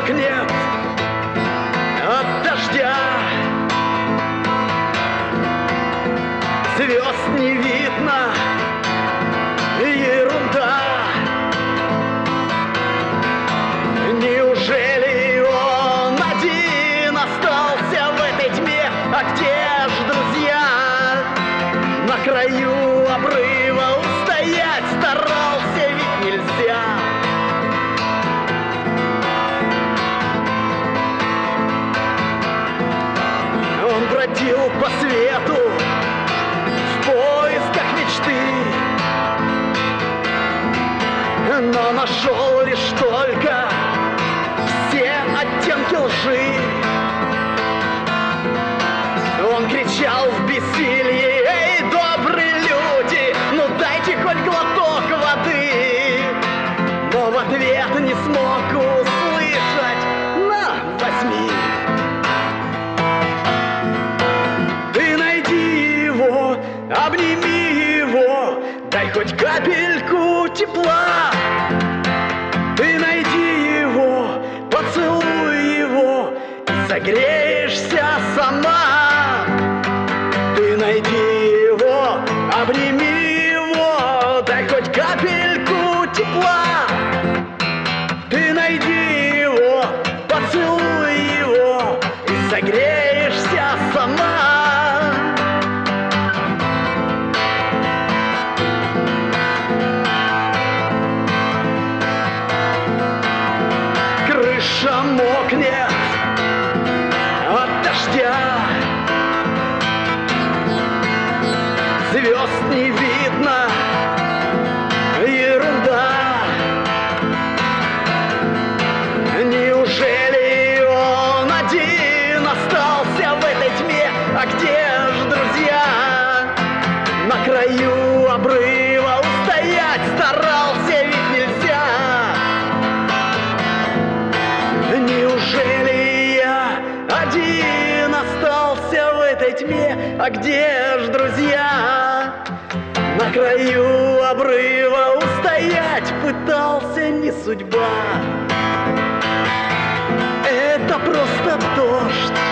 Мокнет от дождя. Звезд не видно, бродил по свету в поисках мечты. Но нашел лишь только все оттенки лжи. Он кричал в бессилии Эй, добрые люди, ну дайте хоть глоток воды! Но в ответ не смог услышать На, возьми обними его, дай хоть капельку тепла. Ты найди его, поцелуй его, и согреешься сама. Мокнет от дождя. Звезд не видно, где ж друзья? На краю обрыва устоять пытался не судьба Это просто дождь